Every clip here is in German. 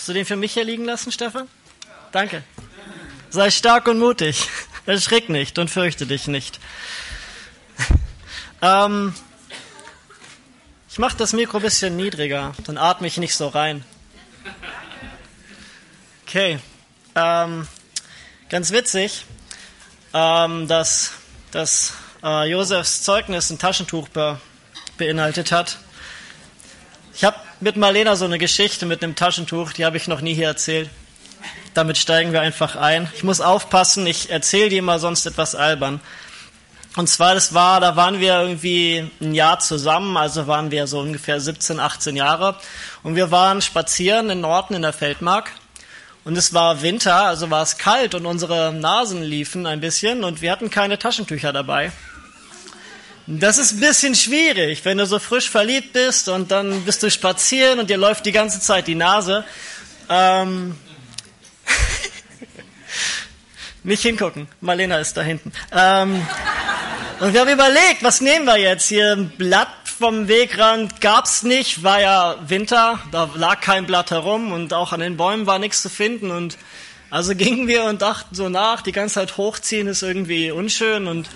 Hast du den für mich hier liegen lassen, Stefan? Danke. Sei stark und mutig. Erschrick nicht und fürchte dich nicht. ähm, ich mache das Mikro ein bisschen niedriger, dann atme ich nicht so rein. Okay. Ähm, ganz witzig, ähm, dass, dass äh, Josefs Zeugnis ein Taschentuch be, beinhaltet hat. Ich habe mit Marlena so eine Geschichte mit einem Taschentuch, die habe ich noch nie hier erzählt. Damit steigen wir einfach ein. Ich muss aufpassen, ich erzähle die immer sonst etwas albern. Und zwar, das war, da waren wir irgendwie ein Jahr zusammen, also waren wir so ungefähr 17, 18 Jahre. Und wir waren spazieren in Norden in der Feldmark. Und es war Winter, also war es kalt und unsere Nasen liefen ein bisschen und wir hatten keine Taschentücher dabei. Das ist ein bisschen schwierig, wenn du so frisch verliebt bist und dann bist du spazieren und dir läuft die ganze Zeit die Nase. Ähm, nicht hingucken, Marlena ist da hinten. Ähm, und wir haben überlegt, was nehmen wir jetzt? Hier ein Blatt vom Wegrand gab's nicht, war ja Winter, da lag kein Blatt herum und auch an den Bäumen war nichts zu finden und also gingen wir und dachten so nach, die ganze Zeit hochziehen ist irgendwie unschön und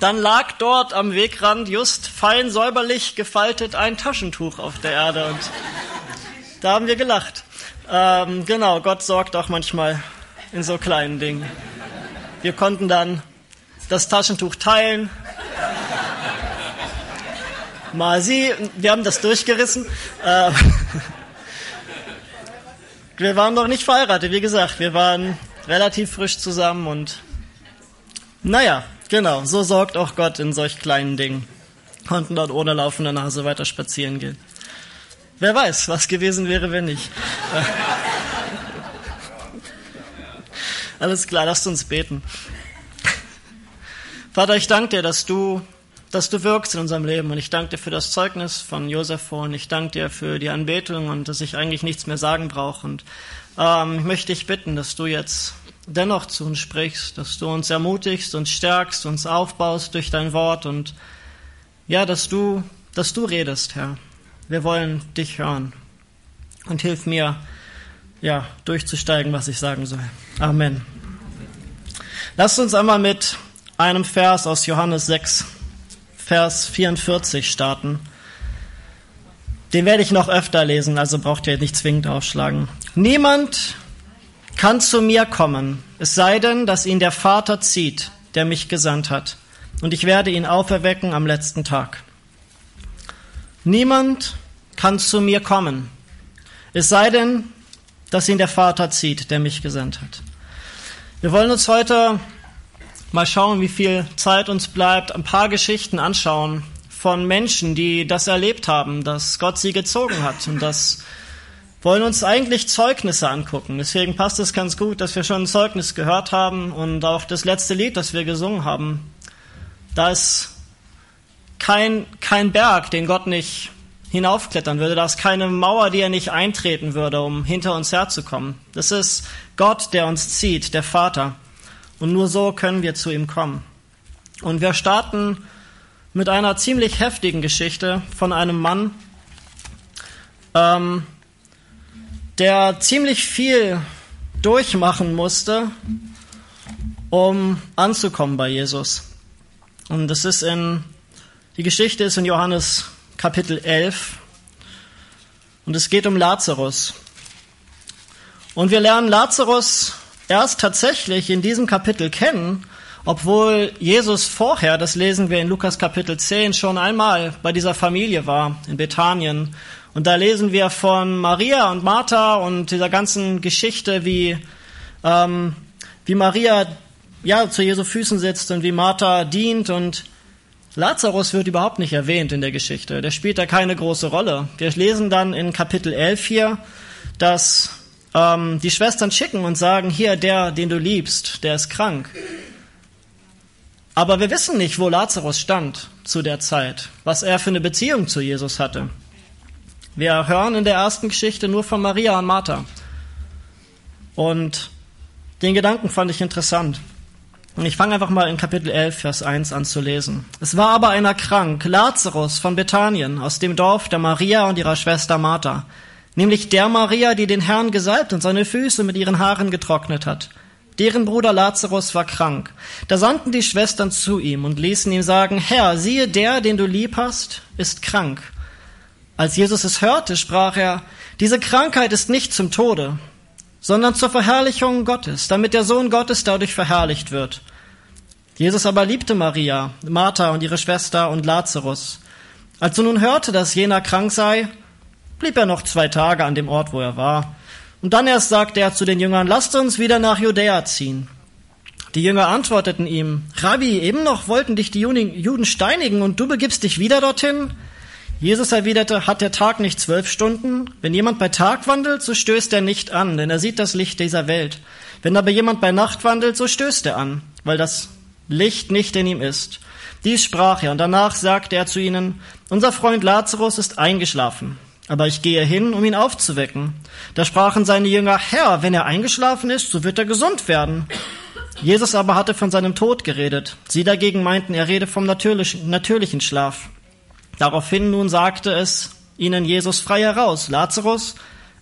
dann lag dort am Wegrand just fein säuberlich gefaltet ein Taschentuch auf der Erde und da haben wir gelacht. Ähm, genau, Gott sorgt auch manchmal in so kleinen Dingen. Wir konnten dann das Taschentuch teilen. Mal sie, wir haben das durchgerissen. Äh, wir waren noch nicht verheiratet, wie gesagt, wir waren relativ frisch zusammen und naja, genau, so sorgt auch Gott in solch kleinen Dingen. Konnten dort ohne laufende Nase weiter spazieren gehen. Wer weiß, was gewesen wäre, wenn nicht. Alles klar, lasst uns beten. Vater, ich danke dir, dass du, dass du wirkst in unserem Leben und ich danke dir für das Zeugnis von Josef und ich danke dir für die Anbetung und dass ich eigentlich nichts mehr sagen brauche und ähm, ich möchte dich bitten, dass du jetzt dennoch zu uns sprichst, dass du uns ermutigst, uns stärkst, uns aufbaust durch dein Wort und ja, dass du, dass du redest, Herr. Wir wollen dich hören und hilf mir, ja, durchzusteigen, was ich sagen soll. Amen. Lasst uns einmal mit einem Vers aus Johannes 6, Vers 44 starten. Den werde ich noch öfter lesen, also braucht ihr nicht zwingend aufschlagen. Niemand kann zu mir kommen, es sei denn, dass ihn der Vater zieht, der mich gesandt hat, und ich werde ihn auferwecken am letzten Tag. Niemand kann zu mir kommen, es sei denn, dass ihn der Vater zieht, der mich gesandt hat. Wir wollen uns heute mal schauen, wie viel Zeit uns bleibt, ein paar Geschichten anschauen von Menschen, die das erlebt haben, dass Gott sie gezogen hat. Und das wollen uns eigentlich Zeugnisse angucken. Deswegen passt es ganz gut, dass wir schon ein Zeugnis gehört haben und auch das letzte Lied, das wir gesungen haben. Da ist kein, kein Berg, den Gott nicht hinaufklettern würde. Da ist keine Mauer, die er nicht eintreten würde, um hinter uns herzukommen. Das ist Gott, der uns zieht, der Vater. Und nur so können wir zu ihm kommen. Und wir starten mit einer ziemlich heftigen Geschichte von einem Mann, ähm, der ziemlich viel durchmachen musste, um anzukommen bei Jesus. Und das ist in, die Geschichte ist in Johannes Kapitel 11. Und es geht um Lazarus. Und wir lernen Lazarus erst tatsächlich in diesem Kapitel kennen, obwohl Jesus vorher, das lesen wir in Lukas Kapitel 10, schon einmal bei dieser Familie war, in Bethanien. Und da lesen wir von Maria und Martha und dieser ganzen Geschichte, wie, ähm, wie Maria ja, zu Jesu Füßen sitzt und wie Martha dient und Lazarus wird überhaupt nicht erwähnt in der Geschichte. Der spielt da keine große Rolle. Wir lesen dann in Kapitel 11 hier, dass ähm, die Schwestern schicken und sagen, hier, der, den du liebst, der ist krank. Aber wir wissen nicht, wo Lazarus stand zu der Zeit, was er für eine Beziehung zu Jesus hatte. Wir hören in der ersten Geschichte nur von Maria und Martha. Und den Gedanken fand ich interessant. Und ich fange einfach mal in Kapitel 11, Vers 1 an zu lesen. Es war aber einer krank, Lazarus von Bethanien, aus dem Dorf der Maria und ihrer Schwester Martha. nämlich der Maria, die den Herrn gesalbt und seine Füße mit ihren Haaren getrocknet hat. Deren Bruder Lazarus war krank. Da sandten die Schwestern zu ihm und ließen ihm sagen, Herr, siehe, der, den du lieb hast, ist krank. Als Jesus es hörte, sprach er, diese Krankheit ist nicht zum Tode, sondern zur Verherrlichung Gottes, damit der Sohn Gottes dadurch verherrlicht wird. Jesus aber liebte Maria, Martha und ihre Schwester und Lazarus. Als er nun hörte, dass jener krank sei, blieb er noch zwei Tage an dem Ort, wo er war. Und dann erst sagte er zu den Jüngern, lasst uns wieder nach Judäa ziehen. Die Jünger antworteten ihm, Rabbi, eben noch wollten dich die Juden steinigen und du begibst dich wieder dorthin? Jesus erwiderte, hat der Tag nicht zwölf Stunden? Wenn jemand bei Tag wandelt, so stößt er nicht an, denn er sieht das Licht dieser Welt. Wenn aber jemand bei Nacht wandelt, so stößt er an, weil das Licht nicht in ihm ist. Dies sprach er, und danach sagte er zu ihnen, unser Freund Lazarus ist eingeschlafen, aber ich gehe hin, um ihn aufzuwecken. Da sprachen seine Jünger, Herr, wenn er eingeschlafen ist, so wird er gesund werden. Jesus aber hatte von seinem Tod geredet. Sie dagegen meinten, er rede vom natürlichen, Schlaf. Daraufhin nun sagte es ihnen Jesus frei heraus, Lazarus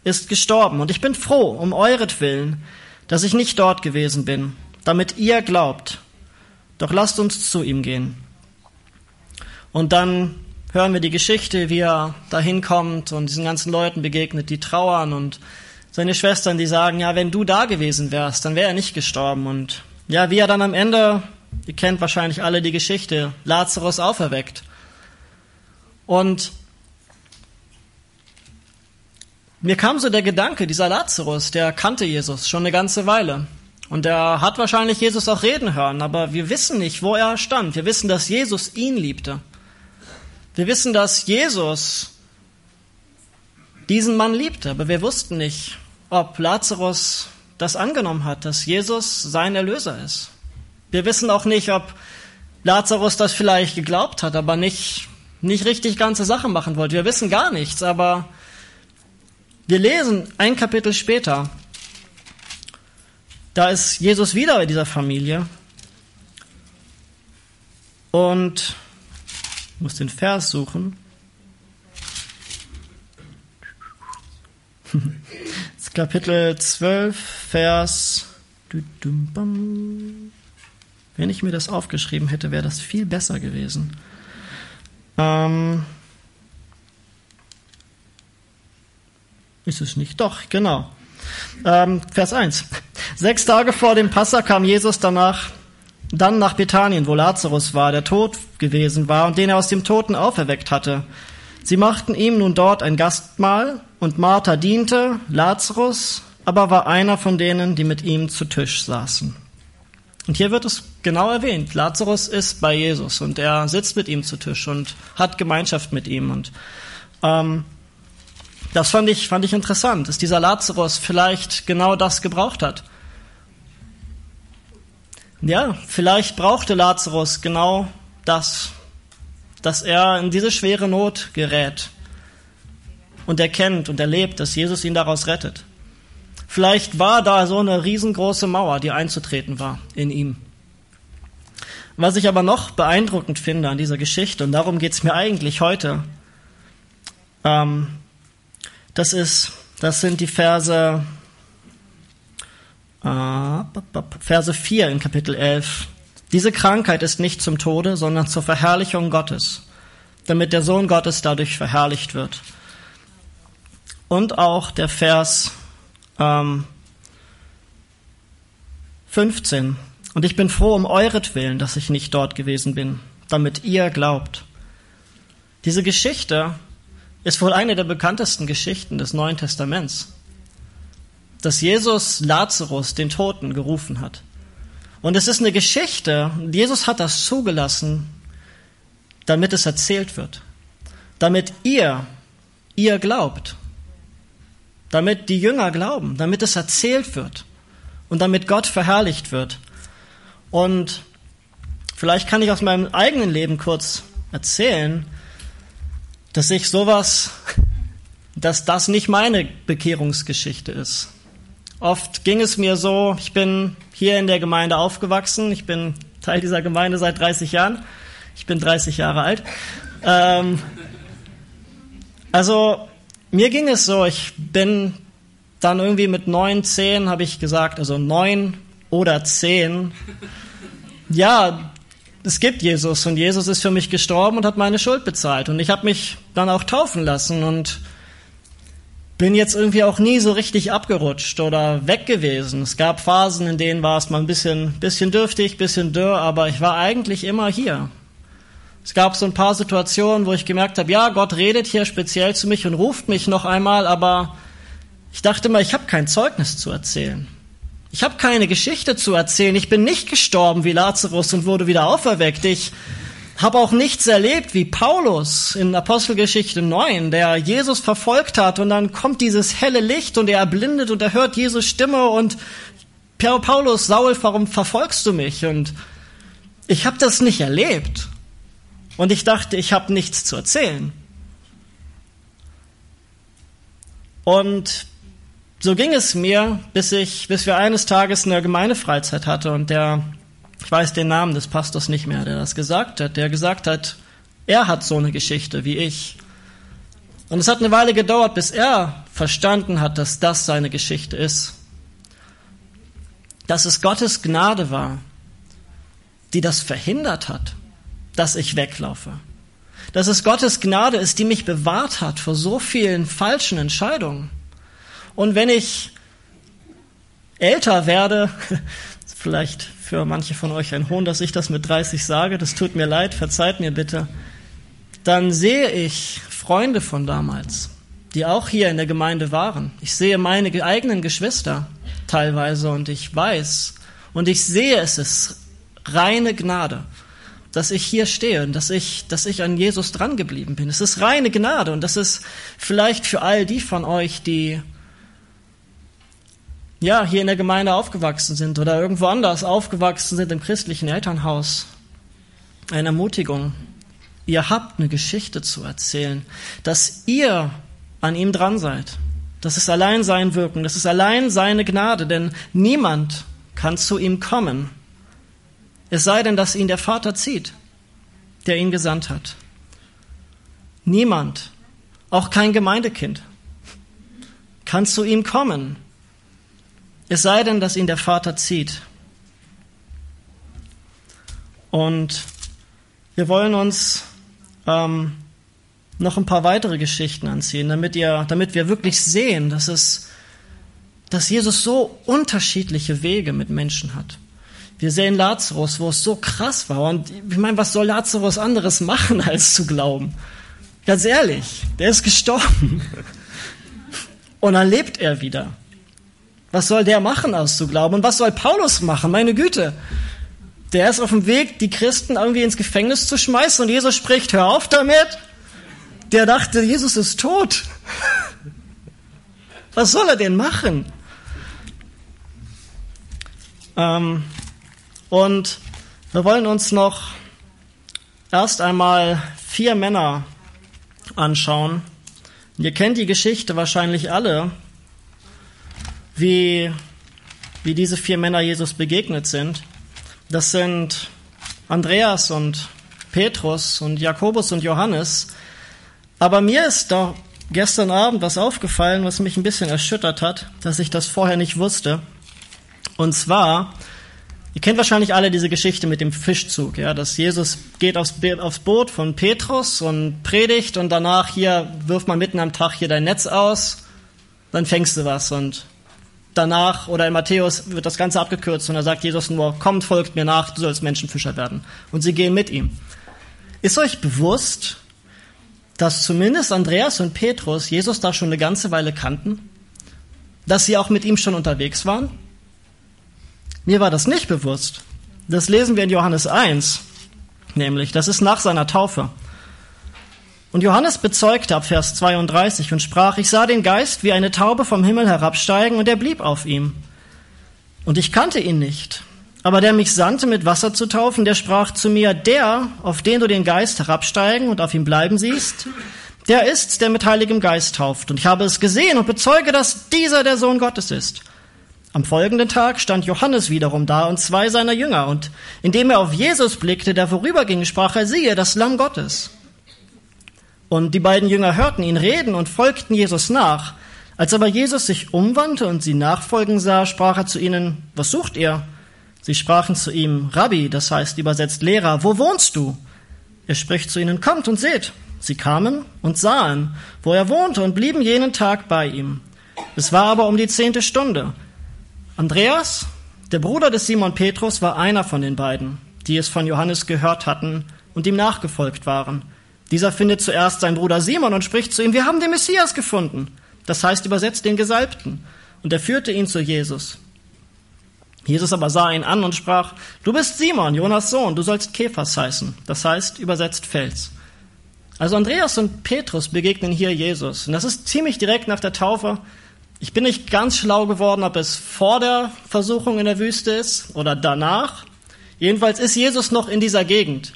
ist gestorben und ich bin froh um euretwillen, dass ich nicht dort gewesen bin, damit ihr glaubt. Doch lasst uns zu ihm gehen. Und dann hören wir die Geschichte, wie er dahin kommt und diesen ganzen Leuten begegnet, die trauern und seine Schwestern, die sagen, ja, wenn du da gewesen wärst, dann wäre er nicht gestorben. Und ja, wie er dann am Ende, ihr kennt wahrscheinlich alle die Geschichte, Lazarus auferweckt. Und mir kam so der Gedanke, dieser Lazarus, der kannte Jesus schon eine ganze Weile. Und er hat wahrscheinlich Jesus auch reden hören, aber wir wissen nicht, wo er stand. Wir wissen, dass Jesus ihn liebte. Wir wissen, dass Jesus diesen Mann liebte, aber wir wussten nicht, ob Lazarus das angenommen hat, dass Jesus sein Erlöser ist. Wir wissen auch nicht, ob Lazarus das vielleicht geglaubt hat, aber nicht nicht richtig ganze Sache machen wollt. Wir wissen gar nichts, aber wir lesen ein Kapitel später. Da ist Jesus wieder bei dieser Familie. Und ich muss den Vers suchen. Das Kapitel 12, Vers. Wenn ich mir das aufgeschrieben hätte, wäre das viel besser gewesen. Ähm, ist es nicht? Doch, genau. Ähm, Vers 1. Sechs Tage vor dem Passa kam Jesus danach, dann nach Bethanien, wo Lazarus war, der tot gewesen war und den er aus dem Toten auferweckt hatte. Sie machten ihm nun dort ein Gastmahl und Martha diente, Lazarus aber war einer von denen, die mit ihm zu Tisch saßen. Und hier wird es genau erwähnt. Lazarus ist bei Jesus und er sitzt mit ihm zu Tisch und hat Gemeinschaft mit ihm. Und ähm, das fand ich, fand ich interessant, dass dieser Lazarus vielleicht genau das gebraucht hat. Ja, vielleicht brauchte Lazarus genau das, dass er in diese schwere Not gerät und erkennt und erlebt, dass Jesus ihn daraus rettet. Vielleicht war da so eine riesengroße Mauer, die einzutreten war in ihm. Was ich aber noch beeindruckend finde an dieser Geschichte, und darum geht es mir eigentlich heute, ähm, das ist, das sind die Verse, äh, Verse 4 in Kapitel 11. Diese Krankheit ist nicht zum Tode, sondern zur Verherrlichung Gottes, damit der Sohn Gottes dadurch verherrlicht wird. Und auch der Vers ähm, 15. Und ich bin froh um euretwillen, dass ich nicht dort gewesen bin, damit ihr glaubt. Diese Geschichte ist wohl eine der bekanntesten Geschichten des Neuen Testaments, dass Jesus Lazarus, den Toten, gerufen hat. Und es ist eine Geschichte, Jesus hat das zugelassen, damit es erzählt wird, damit ihr, ihr glaubt damit die Jünger glauben, damit es erzählt wird und damit Gott verherrlicht wird. Und vielleicht kann ich aus meinem eigenen Leben kurz erzählen, dass ich sowas, dass das nicht meine Bekehrungsgeschichte ist. Oft ging es mir so, ich bin hier in der Gemeinde aufgewachsen, ich bin Teil dieser Gemeinde seit 30 Jahren, ich bin 30 Jahre alt. Ähm, also mir ging es so, ich bin dann irgendwie mit neun, zehn, habe ich gesagt, also neun oder zehn. Ja, es gibt Jesus und Jesus ist für mich gestorben und hat meine Schuld bezahlt. Und ich habe mich dann auch taufen lassen und bin jetzt irgendwie auch nie so richtig abgerutscht oder weg gewesen. Es gab Phasen, in denen war es mal ein bisschen, bisschen dürftig, bisschen dürr, aber ich war eigentlich immer hier. Es gab so ein paar Situationen, wo ich gemerkt habe, ja, Gott redet hier speziell zu mich und ruft mich noch einmal, aber ich dachte mal, ich habe kein Zeugnis zu erzählen. Ich habe keine Geschichte zu erzählen. Ich bin nicht gestorben wie Lazarus und wurde wieder auferweckt. Ich habe auch nichts erlebt wie Paulus in Apostelgeschichte 9, der Jesus verfolgt hat und dann kommt dieses helle Licht und er erblindet und er hört Jesus Stimme und Paulus, Saul, warum verfolgst du mich? Und ich habe das nicht erlebt. Und ich dachte, ich habe nichts zu erzählen. Und so ging es mir, bis ich, bis wir eines Tages eine Gemeindefreizeit hatte und der ich weiß den Namen des Pastors nicht mehr, der das gesagt hat, der gesagt hat, er hat so eine Geschichte wie ich. Und es hat eine Weile gedauert, bis er verstanden hat, dass das seine Geschichte ist. Dass es Gottes Gnade war, die das verhindert hat, dass ich weglaufe. Dass es Gottes Gnade ist, die mich bewahrt hat vor so vielen falschen Entscheidungen. Und wenn ich älter werde, vielleicht für manche von euch ein Hohn, dass ich das mit 30 sage, das tut mir leid, verzeiht mir bitte, dann sehe ich Freunde von damals, die auch hier in der Gemeinde waren. Ich sehe meine eigenen Geschwister teilweise und ich weiß und ich sehe, es ist reine Gnade, dass ich hier stehe und dass ich, dass ich an Jesus dran geblieben bin. Es ist reine Gnade und das ist vielleicht für all die von euch, die ja, hier in der Gemeinde aufgewachsen sind oder irgendwo anders aufgewachsen sind im christlichen Elternhaus. Eine Ermutigung. Ihr habt eine Geschichte zu erzählen, dass ihr an ihm dran seid. Das ist allein sein Wirken, das ist allein seine Gnade, denn niemand kann zu ihm kommen, es sei denn, dass ihn der Vater zieht, der ihn gesandt hat. Niemand, auch kein Gemeindekind, kann zu ihm kommen, es sei denn, dass ihn der Vater zieht. Und wir wollen uns ähm, noch ein paar weitere Geschichten anziehen, damit, ihr, damit wir wirklich sehen, dass, es, dass Jesus so unterschiedliche Wege mit Menschen hat. Wir sehen Lazarus, wo es so krass war. Und ich meine, was soll Lazarus anderes machen, als zu glauben? Ganz ehrlich, der ist gestorben. Und dann lebt er wieder. Was soll der machen, aus zu glauben? Und was soll Paulus machen? Meine Güte. Der ist auf dem Weg, die Christen irgendwie ins Gefängnis zu schmeißen und Jesus spricht, hör auf damit. Der dachte, Jesus ist tot. Was soll er denn machen? Ähm, und wir wollen uns noch erst einmal vier Männer anschauen. Ihr kennt die Geschichte wahrscheinlich alle wie, wie diese vier Männer Jesus begegnet sind. Das sind Andreas und Petrus und Jakobus und Johannes. Aber mir ist da gestern Abend was aufgefallen, was mich ein bisschen erschüttert hat, dass ich das vorher nicht wusste. Und zwar, ihr kennt wahrscheinlich alle diese Geschichte mit dem Fischzug, ja, dass Jesus geht aufs, aufs Boot von Petrus und predigt und danach hier wirft man mitten am Tag hier dein Netz aus, dann fängst du was und danach, oder in Matthäus wird das Ganze abgekürzt und da sagt Jesus nur, kommt, folgt mir nach, du sollst Menschenfischer werden. Und sie gehen mit ihm. Ist euch bewusst, dass zumindest Andreas und Petrus Jesus da schon eine ganze Weile kannten? Dass sie auch mit ihm schon unterwegs waren? Mir war das nicht bewusst. Das lesen wir in Johannes 1, nämlich, das ist nach seiner Taufe. Und Johannes bezeugte ab Vers 32 und sprach, ich sah den Geist wie eine Taube vom Himmel herabsteigen und er blieb auf ihm. Und ich kannte ihn nicht. Aber der mich sandte, mit Wasser zu taufen, der sprach zu mir, der, auf den du den Geist herabsteigen und auf ihm bleiben siehst, der ist, der mit Heiligem Geist tauft. Und ich habe es gesehen und bezeuge, dass dieser der Sohn Gottes ist. Am folgenden Tag stand Johannes wiederum da und zwei seiner Jünger. Und indem er auf Jesus blickte, der vorüberging, sprach er, siehe, das Lamm Gottes. Und die beiden Jünger hörten ihn reden und folgten Jesus nach. Als aber Jesus sich umwandte und sie nachfolgen sah, sprach er zu ihnen, was sucht ihr? Sie sprachen zu ihm, Rabbi, das heißt übersetzt Lehrer, wo wohnst du? Er spricht zu ihnen, kommt und seht. Sie kamen und sahen, wo er wohnte und blieben jenen Tag bei ihm. Es war aber um die zehnte Stunde. Andreas, der Bruder des Simon Petrus, war einer von den beiden, die es von Johannes gehört hatten und ihm nachgefolgt waren. Dieser findet zuerst seinen Bruder Simon und spricht zu ihm, wir haben den Messias gefunden. Das heißt übersetzt den Gesalbten. Und er führte ihn zu Jesus. Jesus aber sah ihn an und sprach, du bist Simon, Jonas Sohn, du sollst Kephas heißen. Das heißt übersetzt Fels. Also Andreas und Petrus begegnen hier Jesus. Und das ist ziemlich direkt nach der Taufe. Ich bin nicht ganz schlau geworden, ob es vor der Versuchung in der Wüste ist oder danach. Jedenfalls ist Jesus noch in dieser Gegend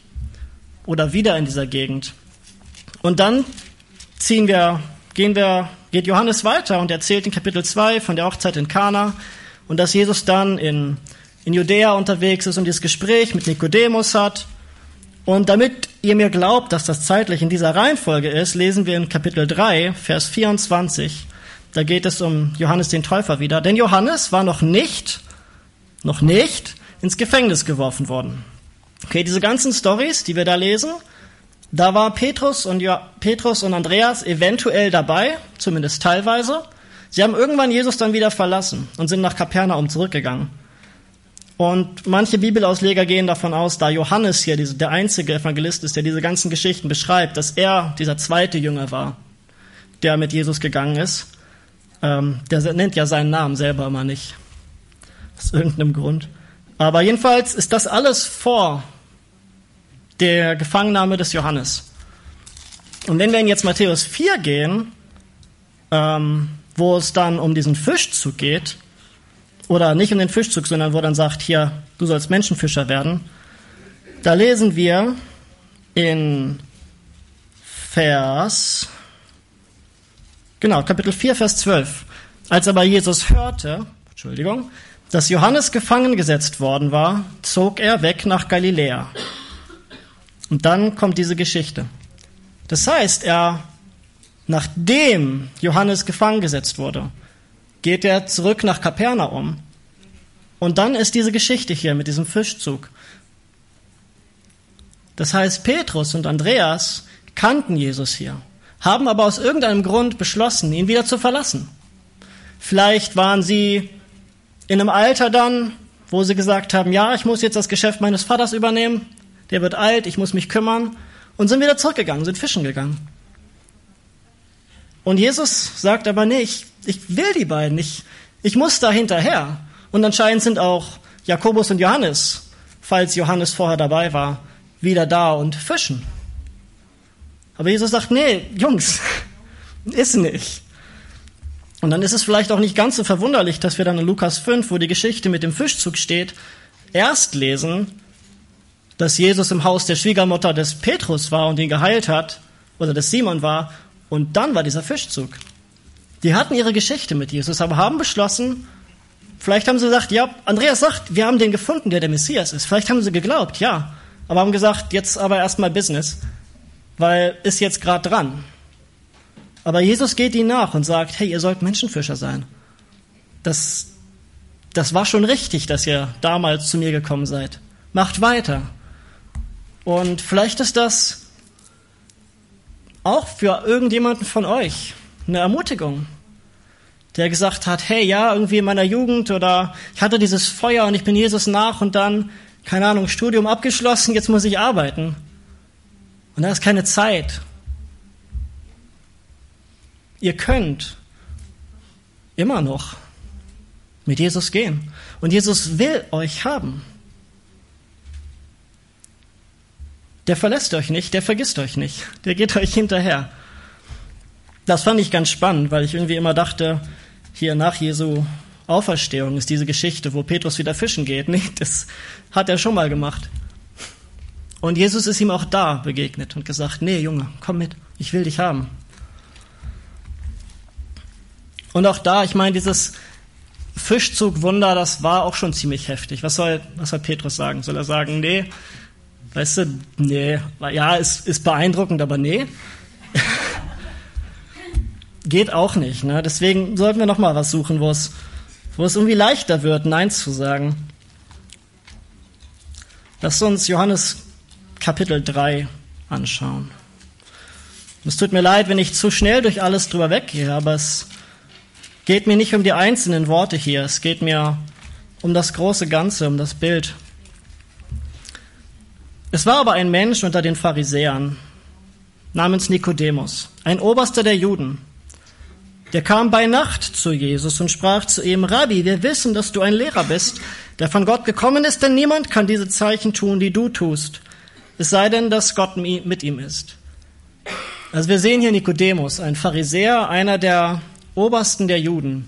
oder wieder in dieser Gegend. Und dann ziehen wir, gehen wir, geht Johannes weiter und erzählt in Kapitel 2 von der Hochzeit in Kana und dass Jesus dann in, in Judäa unterwegs ist und dieses Gespräch mit Nikodemus hat. Und damit ihr mir glaubt, dass das zeitlich in dieser Reihenfolge ist, lesen wir in Kapitel 3, Vers 24. Da geht es um Johannes den Täufer wieder. Denn Johannes war noch nicht, noch nicht ins Gefängnis geworfen worden. Okay, diese ganzen Stories, die wir da lesen, da war Petrus und, ja, Petrus und Andreas eventuell dabei, zumindest teilweise. Sie haben irgendwann Jesus dann wieder verlassen und sind nach Kapernaum zurückgegangen. Und manche Bibelausleger gehen davon aus, da Johannes hier der einzige Evangelist ist, der diese ganzen Geschichten beschreibt, dass er dieser zweite Jünger war, der mit Jesus gegangen ist. Ähm, der nennt ja seinen Namen selber immer nicht. Aus irgendeinem Grund. Aber jedenfalls ist das alles vor der Gefangennahme des Johannes. Und wenn wir in jetzt Matthäus 4 gehen, ähm, wo es dann um diesen Fischzug geht, oder nicht um den Fischzug, sondern wo dann sagt, hier, du sollst Menschenfischer werden, da lesen wir in Vers, genau, Kapitel 4, Vers 12. Als aber Jesus hörte, Entschuldigung, dass Johannes gefangen gesetzt worden war, zog er weg nach Galiläa. Und dann kommt diese Geschichte. Das heißt, er, nachdem Johannes gefangen gesetzt wurde, geht er zurück nach Kapernaum. Und dann ist diese Geschichte hier mit diesem Fischzug. Das heißt, Petrus und Andreas kannten Jesus hier, haben aber aus irgendeinem Grund beschlossen, ihn wieder zu verlassen. Vielleicht waren sie in einem Alter dann, wo sie gesagt haben, ja, ich muss jetzt das Geschäft meines Vaters übernehmen, der wird alt, ich muss mich kümmern, und sind wieder zurückgegangen, sind fischen gegangen. Und Jesus sagt aber nicht, ich will die beiden, ich, ich muss da hinterher. Und anscheinend sind auch Jakobus und Johannes, falls Johannes vorher dabei war, wieder da und fischen. Aber Jesus sagt, nee, Jungs, ist nicht. Und dann ist es vielleicht auch nicht ganz so verwunderlich, dass wir dann in Lukas 5, wo die Geschichte mit dem Fischzug steht, erst lesen, dass Jesus im Haus der Schwiegermutter des Petrus war und ihn geheilt hat, oder des Simon war, und dann war dieser Fischzug. Die hatten ihre Geschichte mit Jesus, aber haben beschlossen, vielleicht haben sie gesagt, ja, Andreas sagt, wir haben den gefunden, der der Messias ist. Vielleicht haben sie geglaubt, ja, aber haben gesagt, jetzt aber erstmal Business, weil ist jetzt gerade dran. Aber Jesus geht ihnen nach und sagt, hey, ihr sollt Menschenfischer sein. Das, das war schon richtig, dass ihr damals zu mir gekommen seid. Macht weiter. Und vielleicht ist das auch für irgendjemanden von euch eine Ermutigung, der gesagt hat, hey, ja, irgendwie in meiner Jugend oder ich hatte dieses Feuer und ich bin Jesus nach und dann, keine Ahnung, Studium abgeschlossen, jetzt muss ich arbeiten. Und da ist keine Zeit. Ihr könnt immer noch mit Jesus gehen. Und Jesus will euch haben. Der verlässt euch nicht, der vergisst euch nicht, der geht euch hinterher. Das fand ich ganz spannend, weil ich irgendwie immer dachte, hier nach Jesu Auferstehung ist diese Geschichte, wo Petrus wieder fischen geht. Nee, das hat er schon mal gemacht. Und Jesus ist ihm auch da begegnet und gesagt, nee, Junge, komm mit, ich will dich haben. Und auch da, ich meine, dieses Fischzugwunder, das war auch schon ziemlich heftig. Was soll, was soll Petrus sagen? Soll er sagen, nee, Weißt du, nee, ja, ist, ist beeindruckend, aber nee. Geht auch nicht. Ne? Deswegen sollten wir noch mal was suchen, wo es, wo es irgendwie leichter wird, Nein zu sagen. Lass uns Johannes Kapitel 3 anschauen. Es tut mir leid, wenn ich zu schnell durch alles drüber weggehe, aber es geht mir nicht um die einzelnen Worte hier. Es geht mir um das große Ganze, um das Bild. Es war aber ein Mensch unter den Pharisäern namens Nikodemus, ein Oberster der Juden. Der kam bei Nacht zu Jesus und sprach zu ihm, Rabbi, wir wissen, dass du ein Lehrer bist, der von Gott gekommen ist, denn niemand kann diese Zeichen tun, die du tust, es sei denn, dass Gott mit ihm ist. Also wir sehen hier Nikodemus, ein Pharisäer, einer der Obersten der Juden.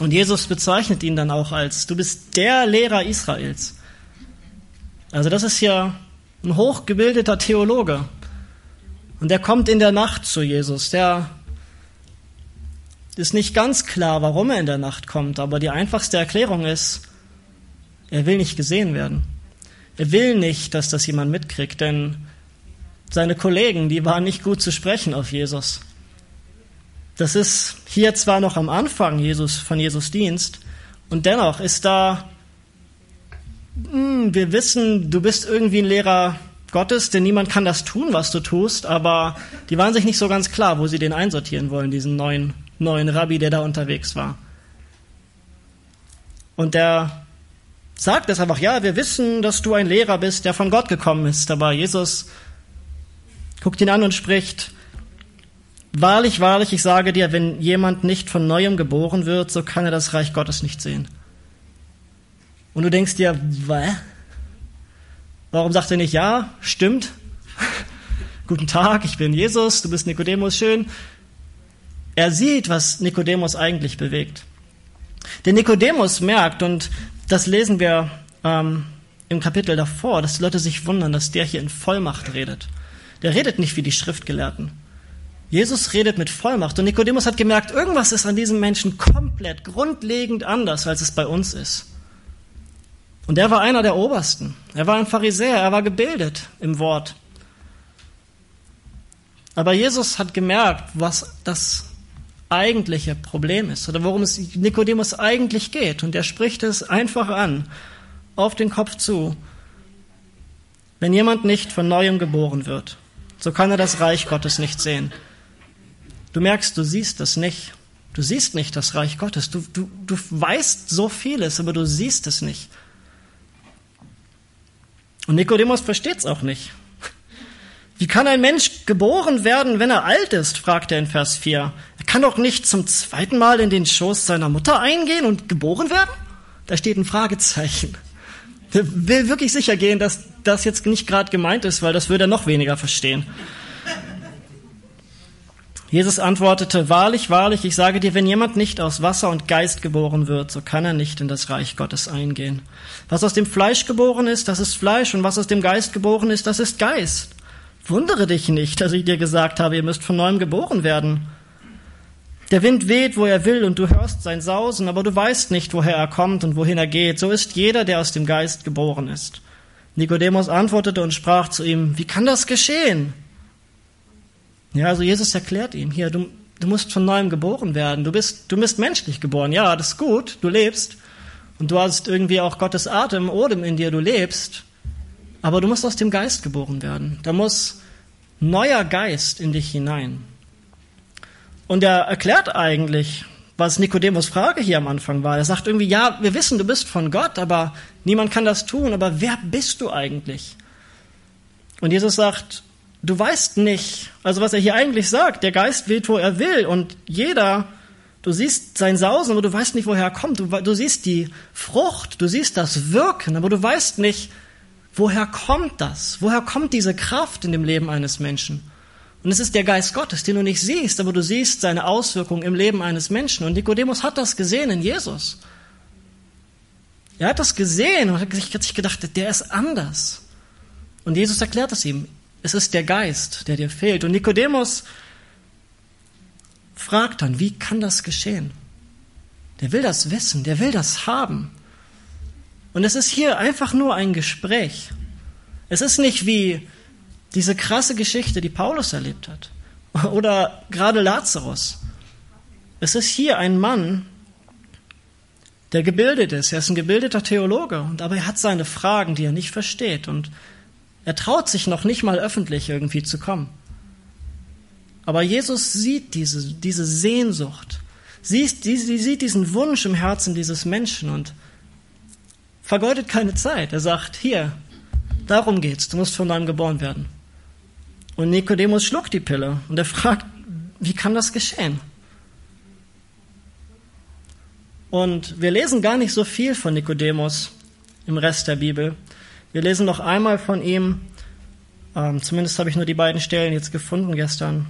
Und Jesus bezeichnet ihn dann auch als, du bist der Lehrer Israels. Also das ist hier ein hochgebildeter Theologe. Und der kommt in der Nacht zu Jesus. Der ist nicht ganz klar, warum er in der Nacht kommt, aber die einfachste Erklärung ist, er will nicht gesehen werden. Er will nicht, dass das jemand mitkriegt, denn seine Kollegen, die waren nicht gut zu sprechen auf Jesus. Das ist hier zwar noch am Anfang Jesus, von Jesus Dienst, und dennoch ist da, hm, wir wissen, du bist irgendwie ein Lehrer Gottes, denn niemand kann das tun, was du tust, aber die waren sich nicht so ganz klar, wo sie den einsortieren wollen, diesen neuen, neuen Rabbi, der da unterwegs war. Und der sagt es einfach, ja, wir wissen, dass du ein Lehrer bist, der von Gott gekommen ist, aber Jesus guckt ihn an und spricht, Wahrlich, wahrlich, ich sage dir, wenn jemand nicht von neuem geboren wird, so kann er das Reich Gottes nicht sehen. Und du denkst dir, was? Warum sagt er nicht, ja, stimmt? Guten Tag, ich bin Jesus, du bist Nikodemus, schön. Er sieht, was Nikodemus eigentlich bewegt. Denn Nikodemus merkt, und das lesen wir ähm, im Kapitel davor, dass die Leute sich wundern, dass der hier in Vollmacht redet. Der redet nicht wie die Schriftgelehrten. Jesus redet mit Vollmacht und Nikodemus hat gemerkt, irgendwas ist an diesem Menschen komplett, grundlegend anders, als es bei uns ist. Und er war einer der Obersten. Er war ein Pharisäer, er war gebildet im Wort. Aber Jesus hat gemerkt, was das eigentliche Problem ist oder worum es Nikodemus eigentlich geht. Und er spricht es einfach an, auf den Kopf zu. Wenn jemand nicht von neuem geboren wird, so kann er das Reich Gottes nicht sehen. Du merkst, du siehst das nicht. Du siehst nicht das Reich Gottes. Du, du, du weißt so vieles, aber du siehst es nicht. Und Nikodemus versteht es auch nicht. Wie kann ein Mensch geboren werden, wenn er alt ist? fragt er in Vers 4. Er kann doch nicht zum zweiten Mal in den Schoß seiner Mutter eingehen und geboren werden? Da steht ein Fragezeichen. Er will wirklich sicher gehen, dass das jetzt nicht gerade gemeint ist, weil das würde er noch weniger verstehen. Jesus antwortete, Wahrlich, wahrlich, ich sage dir, wenn jemand nicht aus Wasser und Geist geboren wird, so kann er nicht in das Reich Gottes eingehen. Was aus dem Fleisch geboren ist, das ist Fleisch, und was aus dem Geist geboren ist, das ist Geist. Wundere dich nicht, dass ich dir gesagt habe, ihr müsst von neuem geboren werden. Der Wind weht, wo er will, und du hörst sein Sausen, aber du weißt nicht, woher er kommt und wohin er geht. So ist jeder, der aus dem Geist geboren ist. Nikodemus antwortete und sprach zu ihm, wie kann das geschehen? Ja, also Jesus erklärt ihm hier, du, du musst von neuem geboren werden. Du bist, du bist menschlich geboren. Ja, das ist gut. Du lebst. Und du hast irgendwie auch Gottes Atem, Odem in dir. Du lebst. Aber du musst aus dem Geist geboren werden. Da muss neuer Geist in dich hinein. Und er erklärt eigentlich, was Nikodemus Frage hier am Anfang war. Er sagt irgendwie, ja, wir wissen, du bist von Gott, aber niemand kann das tun. Aber wer bist du eigentlich? Und Jesus sagt, du weißt nicht, also was er hier eigentlich sagt, der Geist weht, wo er will und jeder, du siehst sein Sausen, aber du weißt nicht, woher er kommt. Du, du siehst die Frucht, du siehst das Wirken, aber du weißt nicht, woher kommt das? Woher kommt diese Kraft in dem Leben eines Menschen? Und es ist der Geist Gottes, den du nicht siehst, aber du siehst seine Auswirkungen im Leben eines Menschen. Und Nikodemus hat das gesehen in Jesus. Er hat das gesehen und hat sich gedacht, der ist anders. Und Jesus erklärt es ihm. Es ist der Geist, der dir fehlt. Und Nikodemus fragt dann, wie kann das geschehen? Der will das wissen, der will das haben. Und es ist hier einfach nur ein Gespräch. Es ist nicht wie diese krasse Geschichte, die Paulus erlebt hat, Oder gerade Lazarus. Es ist hier ein Mann, der gebildet ist. Er ist ein gebildeter Theologe, und aber er hat seine Fragen, die er nicht versteht. Und er traut sich noch nicht mal öffentlich irgendwie zu kommen. Aber Jesus sieht diese, diese Sehnsucht, sieht, sieht diesen Wunsch im Herzen dieses Menschen und vergeudet keine Zeit. Er sagt, hier, darum geht's, du musst von neuem geboren werden. Und Nikodemus schluckt die Pille und er fragt, wie kann das geschehen? Und wir lesen gar nicht so viel von Nikodemus im Rest der Bibel. Wir lesen noch einmal von ihm, ähm, zumindest habe ich nur die beiden Stellen jetzt gefunden gestern,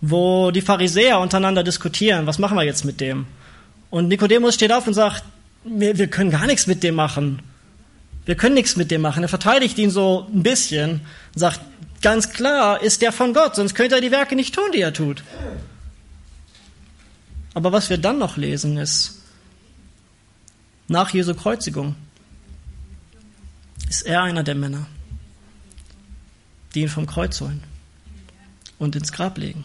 wo die Pharisäer untereinander diskutieren, was machen wir jetzt mit dem? Und Nikodemus steht auf und sagt, wir, wir können gar nichts mit dem machen. Wir können nichts mit dem machen. Er verteidigt ihn so ein bisschen und sagt, ganz klar ist der von Gott, sonst könnte er die Werke nicht tun, die er tut. Aber was wir dann noch lesen ist, nach Jesu Kreuzigung ist er einer der Männer, die ihn vom Kreuz holen und ins Grab legen.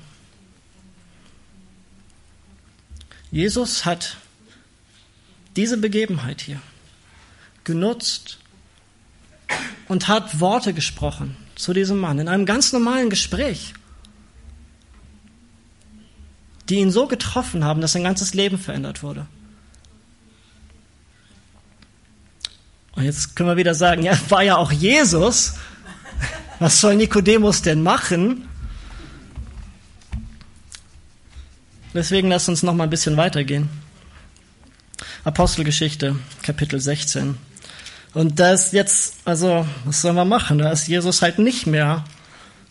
Jesus hat diese Begebenheit hier genutzt und hat Worte gesprochen zu diesem Mann in einem ganz normalen Gespräch die ihn so getroffen haben, dass sein ganzes Leben verändert wurde. Und jetzt können wir wieder sagen, ja, war ja auch Jesus. Was soll Nikodemus denn machen? Deswegen lasst uns noch mal ein bisschen weitergehen. Apostelgeschichte, Kapitel 16. Und da ist jetzt, also, was sollen wir machen? Da ist Jesus halt nicht mehr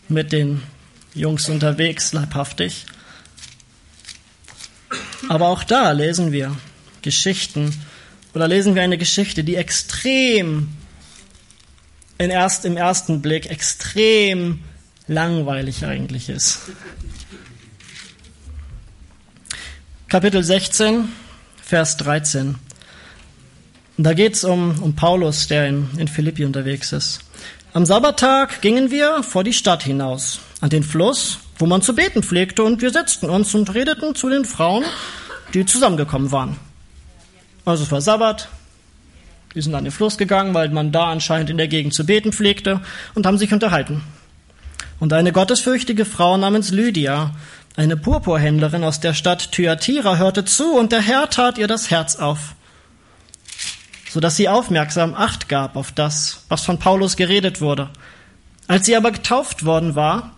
mit den Jungs unterwegs, leibhaftig, aber auch da lesen wir Geschichten oder lesen wir eine Geschichte, die extrem in erst, im ersten Blick extrem langweilig eigentlich ist. Kapitel 16, Vers 13. Da geht es um, um Paulus, der in, in Philippi unterwegs ist. Am Sabbattag gingen wir vor die Stadt hinaus, an den Fluss, wo man zu beten pflegte, und wir setzten uns und redeten zu den Frauen, die zusammengekommen waren. Also es war Sabbat, die sind an den Fluss gegangen, weil man da anscheinend in der Gegend zu beten pflegte und haben sich unterhalten. Und eine gottesfürchtige Frau namens Lydia, eine Purpurhändlerin aus der Stadt Thyatira, hörte zu und der Herr tat ihr das Herz auf, so dass sie aufmerksam Acht gab auf das, was von Paulus geredet wurde. Als sie aber getauft worden war,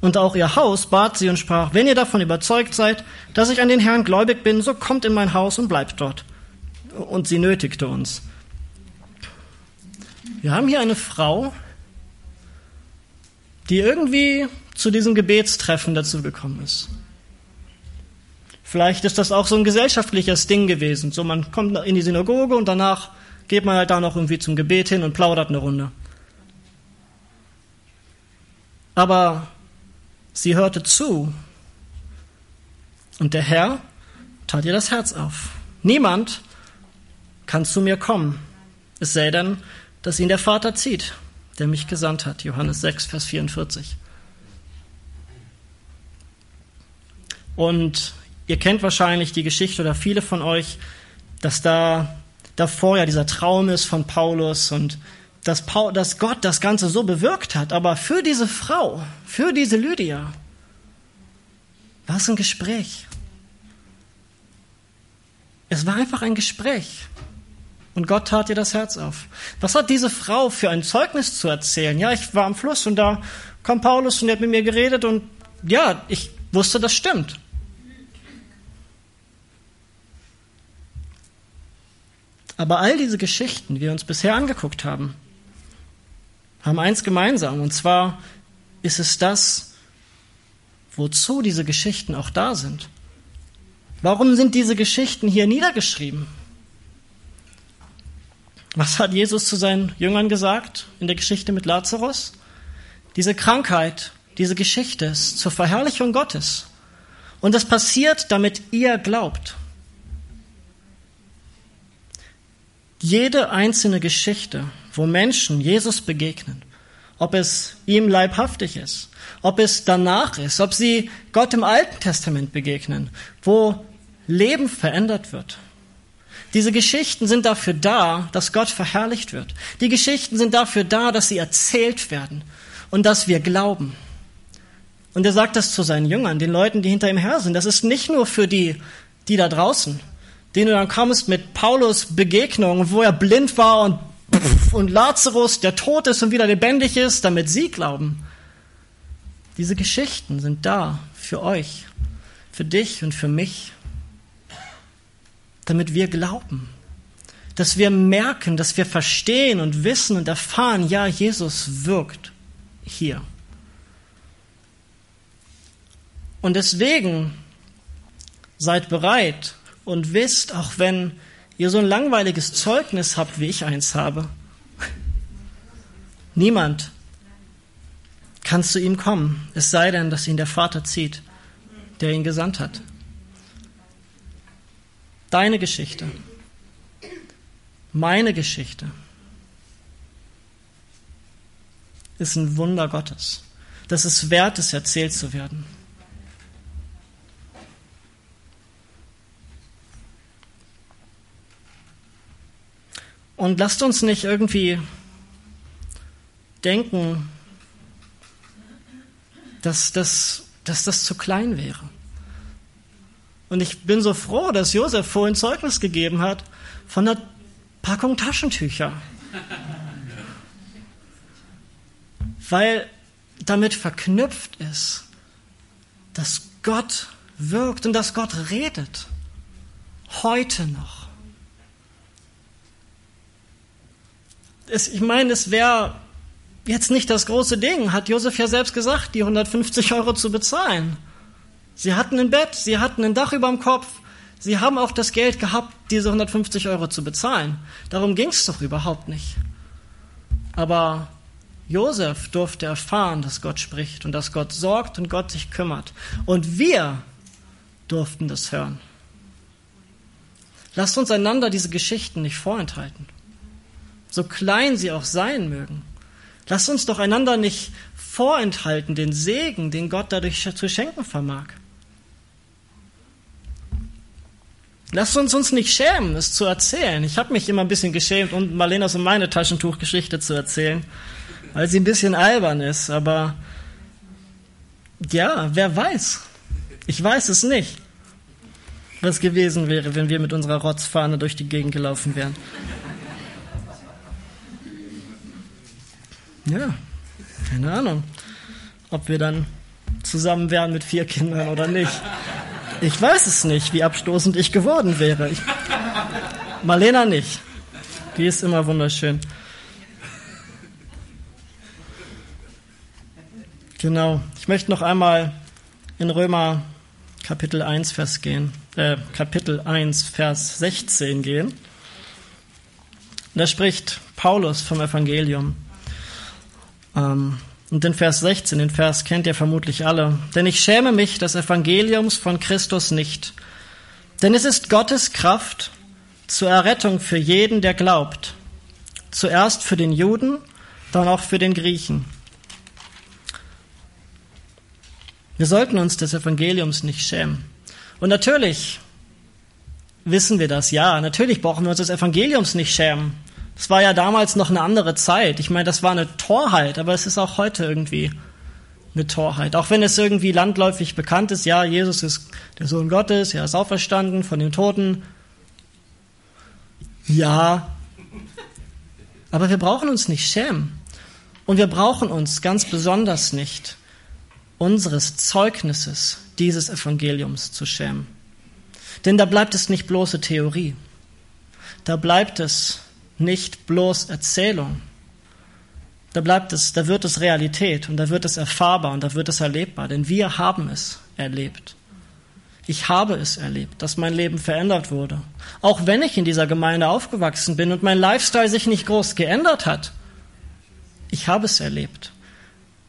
und auch ihr Haus bat sie und sprach, wenn ihr davon überzeugt seid, dass ich an den Herrn gläubig bin, so kommt in mein Haus und bleibt dort. Und sie nötigte uns. Wir haben hier eine Frau, die irgendwie zu diesem Gebetstreffen dazugekommen ist. Vielleicht ist das auch so ein gesellschaftliches Ding gewesen. So, man kommt in die Synagoge und danach geht man halt da noch irgendwie zum Gebet hin und plaudert eine Runde. Aber Sie hörte zu und der Herr tat ihr das Herz auf. Niemand kann zu mir kommen, es sei denn, dass ihn der Vater zieht, der mich gesandt hat. Johannes 6, Vers 44. Und ihr kennt wahrscheinlich die Geschichte oder viele von euch, dass da davor ja dieser Traum ist von Paulus und dass, Paul, dass Gott das Ganze so bewirkt hat. Aber für diese Frau, für diese Lydia, war es ein Gespräch. Es war einfach ein Gespräch. Und Gott tat ihr das Herz auf. Was hat diese Frau für ein Zeugnis zu erzählen? Ja, ich war am Fluss und da kam Paulus und er hat mit mir geredet und ja, ich wusste, das stimmt. Aber all diese Geschichten, die wir uns bisher angeguckt haben, haben eins gemeinsam, und zwar ist es das, wozu diese Geschichten auch da sind. Warum sind diese Geschichten hier niedergeschrieben? Was hat Jesus zu seinen Jüngern gesagt in der Geschichte mit Lazarus? Diese Krankheit, diese Geschichte ist zur Verherrlichung Gottes. Und das passiert, damit ihr glaubt. Jede einzelne Geschichte, wo Menschen Jesus begegnen ob es ihm leibhaftig ist, ob es danach ist, ob sie Gott im Alten Testament begegnen, wo Leben verändert wird. Diese Geschichten sind dafür da, dass Gott verherrlicht wird. Die Geschichten sind dafür da, dass sie erzählt werden und dass wir glauben. Und er sagt das zu seinen Jüngern, den Leuten, die hinter ihm her sind. Das ist nicht nur für die, die da draußen, denen du dann kommst mit Paulus Begegnung, wo er blind war und, und Lazarus, der tot ist und wieder lebendig ist, damit sie glauben. Diese Geschichten sind da für euch, für dich und für mich, damit wir glauben, dass wir merken, dass wir verstehen und wissen und erfahren, ja, Jesus wirkt hier. Und deswegen seid bereit und wisst, auch wenn ihr so ein langweiliges Zeugnis habt, wie ich eins habe, niemand kann zu ihm kommen, es sei denn, dass ihn der Vater zieht, der ihn gesandt hat. Deine Geschichte, meine Geschichte ist ein Wunder Gottes. Das ist wert, es erzählt zu werden. Und lasst uns nicht irgendwie denken, dass das, dass das zu klein wäre. Und ich bin so froh, dass Josef vorhin Zeugnis gegeben hat von der Packung Taschentücher. Weil damit verknüpft ist, dass Gott wirkt und dass Gott redet. Heute noch. Es, ich meine, es wäre jetzt nicht das große Ding, hat Josef ja selbst gesagt, die 150 Euro zu bezahlen. Sie hatten ein Bett, sie hatten ein Dach über dem Kopf, sie haben auch das Geld gehabt, diese 150 Euro zu bezahlen. Darum ging es doch überhaupt nicht. Aber Josef durfte erfahren, dass Gott spricht und dass Gott sorgt und Gott sich kümmert. Und wir durften das hören. Lasst uns einander diese Geschichten nicht vorenthalten, so klein sie auch sein mögen. Lasst uns doch einander nicht vorenthalten den Segen, den Gott dadurch zu schenken vermag. Lasst uns uns nicht schämen, es zu erzählen. Ich habe mich immer ein bisschen geschämt, um Marlenas und meine Taschentuchgeschichte zu erzählen, weil sie ein bisschen albern ist. Aber ja, wer weiß? Ich weiß es nicht, was gewesen wäre, wenn wir mit unserer Rotzfahne durch die Gegend gelaufen wären. Ja, keine Ahnung, ob wir dann zusammen wären mit vier Kindern oder nicht. Ich weiß es nicht, wie abstoßend ich geworden wäre. Ich, Marlena nicht. Die ist immer wunderschön. Genau. Ich möchte noch einmal in Römer Kapitel 1 Vers gehen, äh, Kapitel 1 Vers 16 gehen. Da spricht Paulus vom Evangelium. Ähm, und den Vers 16, den Vers kennt ihr vermutlich alle. Denn ich schäme mich des Evangeliums von Christus nicht. Denn es ist Gottes Kraft zur Errettung für jeden, der glaubt. Zuerst für den Juden, dann auch für den Griechen. Wir sollten uns des Evangeliums nicht schämen. Und natürlich wissen wir das, ja. Natürlich brauchen wir uns des Evangeliums nicht schämen. Es war ja damals noch eine andere Zeit. Ich meine, das war eine Torheit, aber es ist auch heute irgendwie eine Torheit. Auch wenn es irgendwie landläufig bekannt ist, ja, Jesus ist der Sohn Gottes, er ist auferstanden von den Toten. Ja, aber wir brauchen uns nicht schämen. Und wir brauchen uns ganz besonders nicht unseres Zeugnisses dieses Evangeliums zu schämen. Denn da bleibt es nicht bloße Theorie. Da bleibt es nicht bloß Erzählung. Da bleibt es, da wird es Realität und da wird es erfahrbar und da wird es erlebbar, denn wir haben es erlebt. Ich habe es erlebt, dass mein Leben verändert wurde. Auch wenn ich in dieser Gemeinde aufgewachsen bin und mein Lifestyle sich nicht groß geändert hat. Ich habe es erlebt,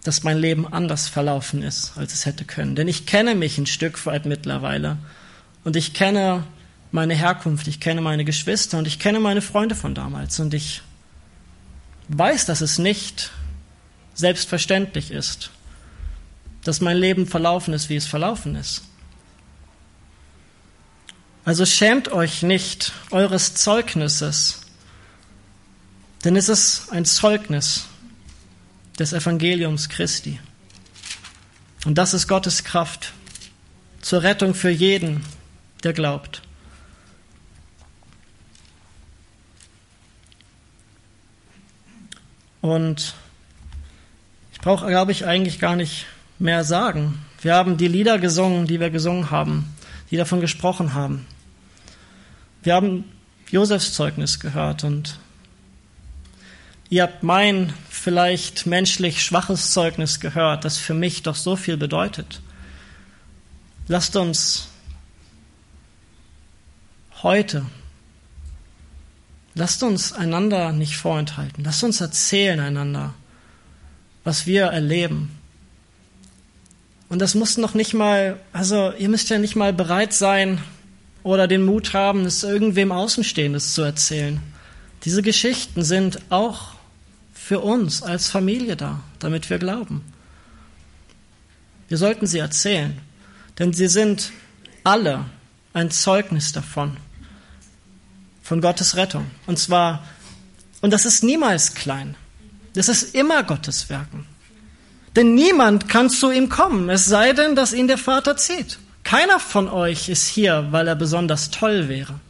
dass mein Leben anders verlaufen ist, als es hätte können. Denn ich kenne mich ein Stück weit mittlerweile. Und ich kenne meine Herkunft, ich kenne meine Geschwister und ich kenne meine Freunde von damals und ich weiß, dass es nicht selbstverständlich ist, dass mein Leben verlaufen ist, wie es verlaufen ist. Also schämt euch nicht eures Zeugnisses, denn es ist ein Zeugnis des Evangeliums Christi. Und das ist Gottes Kraft zur Rettung für jeden, der glaubt. Und ich brauche, glaube ich, eigentlich gar nicht mehr sagen. Wir haben die Lieder gesungen, die wir gesungen haben, die davon gesprochen haben. Wir haben Josefs Zeugnis gehört und ihr habt mein vielleicht menschlich schwaches Zeugnis gehört, das für mich doch so viel bedeutet. Lasst uns heute, lasst uns einander nicht vorenthalten, lasst uns erzählen einander, was wir erleben. Und das muss noch nicht mal, also ihr müsst ja nicht mal bereit sein oder den Mut haben, es irgendwem Außenstehendes zu erzählen. Diese Geschichten sind auch für uns als Familie da, damit wir glauben. Wir sollten sie erzählen, denn sie sind alle ein Zeugnis davon, von Gottes Rettung. Und zwar, und das ist niemals klein. Das ist immer Gottes Werken. Denn niemand kann zu ihm kommen, es sei denn, dass ihn der Vater zieht. Keiner von euch ist hier, weil er besonders toll wäre.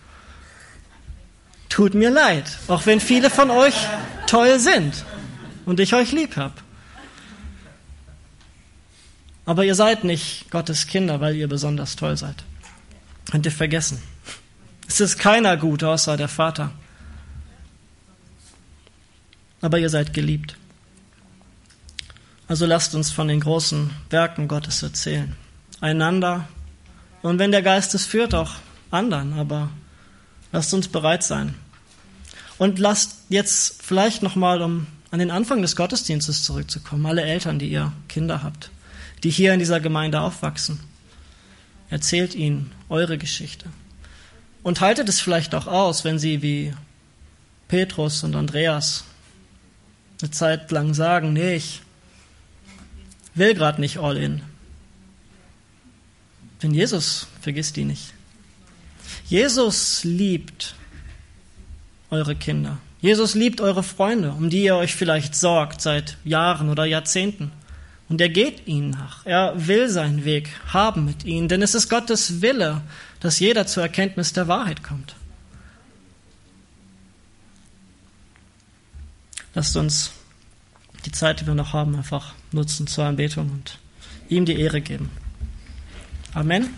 Tut mir leid, auch wenn viele von euch toll sind und ich euch lieb habe. Aber ihr seid nicht Gottes Kinder, weil ihr besonders toll seid. Könnt ihr vergessen. Es ist keiner gut außer der Vater. Aber ihr seid geliebt. Also lasst uns von den großen Werken Gottes erzählen. Einander. Und wenn der Geist es führt, auch anderen. Aber lasst uns bereit sein. Und lasst jetzt vielleicht nochmal, um an den Anfang des Gottesdienstes zurückzukommen, alle Eltern, die ihr Kinder habt, die hier in dieser Gemeinde aufwachsen. Erzählt ihnen eure Geschichte. Und haltet es vielleicht auch aus, wenn sie wie Petrus und Andreas eine Zeit lang sagen, nee, ich will gerade nicht all in. Denn Jesus vergisst die nicht. Jesus liebt eure Kinder. Jesus liebt eure Freunde, um die ihr euch vielleicht sorgt seit Jahren oder Jahrzehnten. Und er geht ihnen nach. Er will seinen Weg haben mit ihnen, denn es ist Gottes Wille, dass jeder zur Erkenntnis der Wahrheit kommt. Lasst uns die Zeit, die wir noch haben, einfach nutzen zur Anbetung und ihm die Ehre geben. Amen.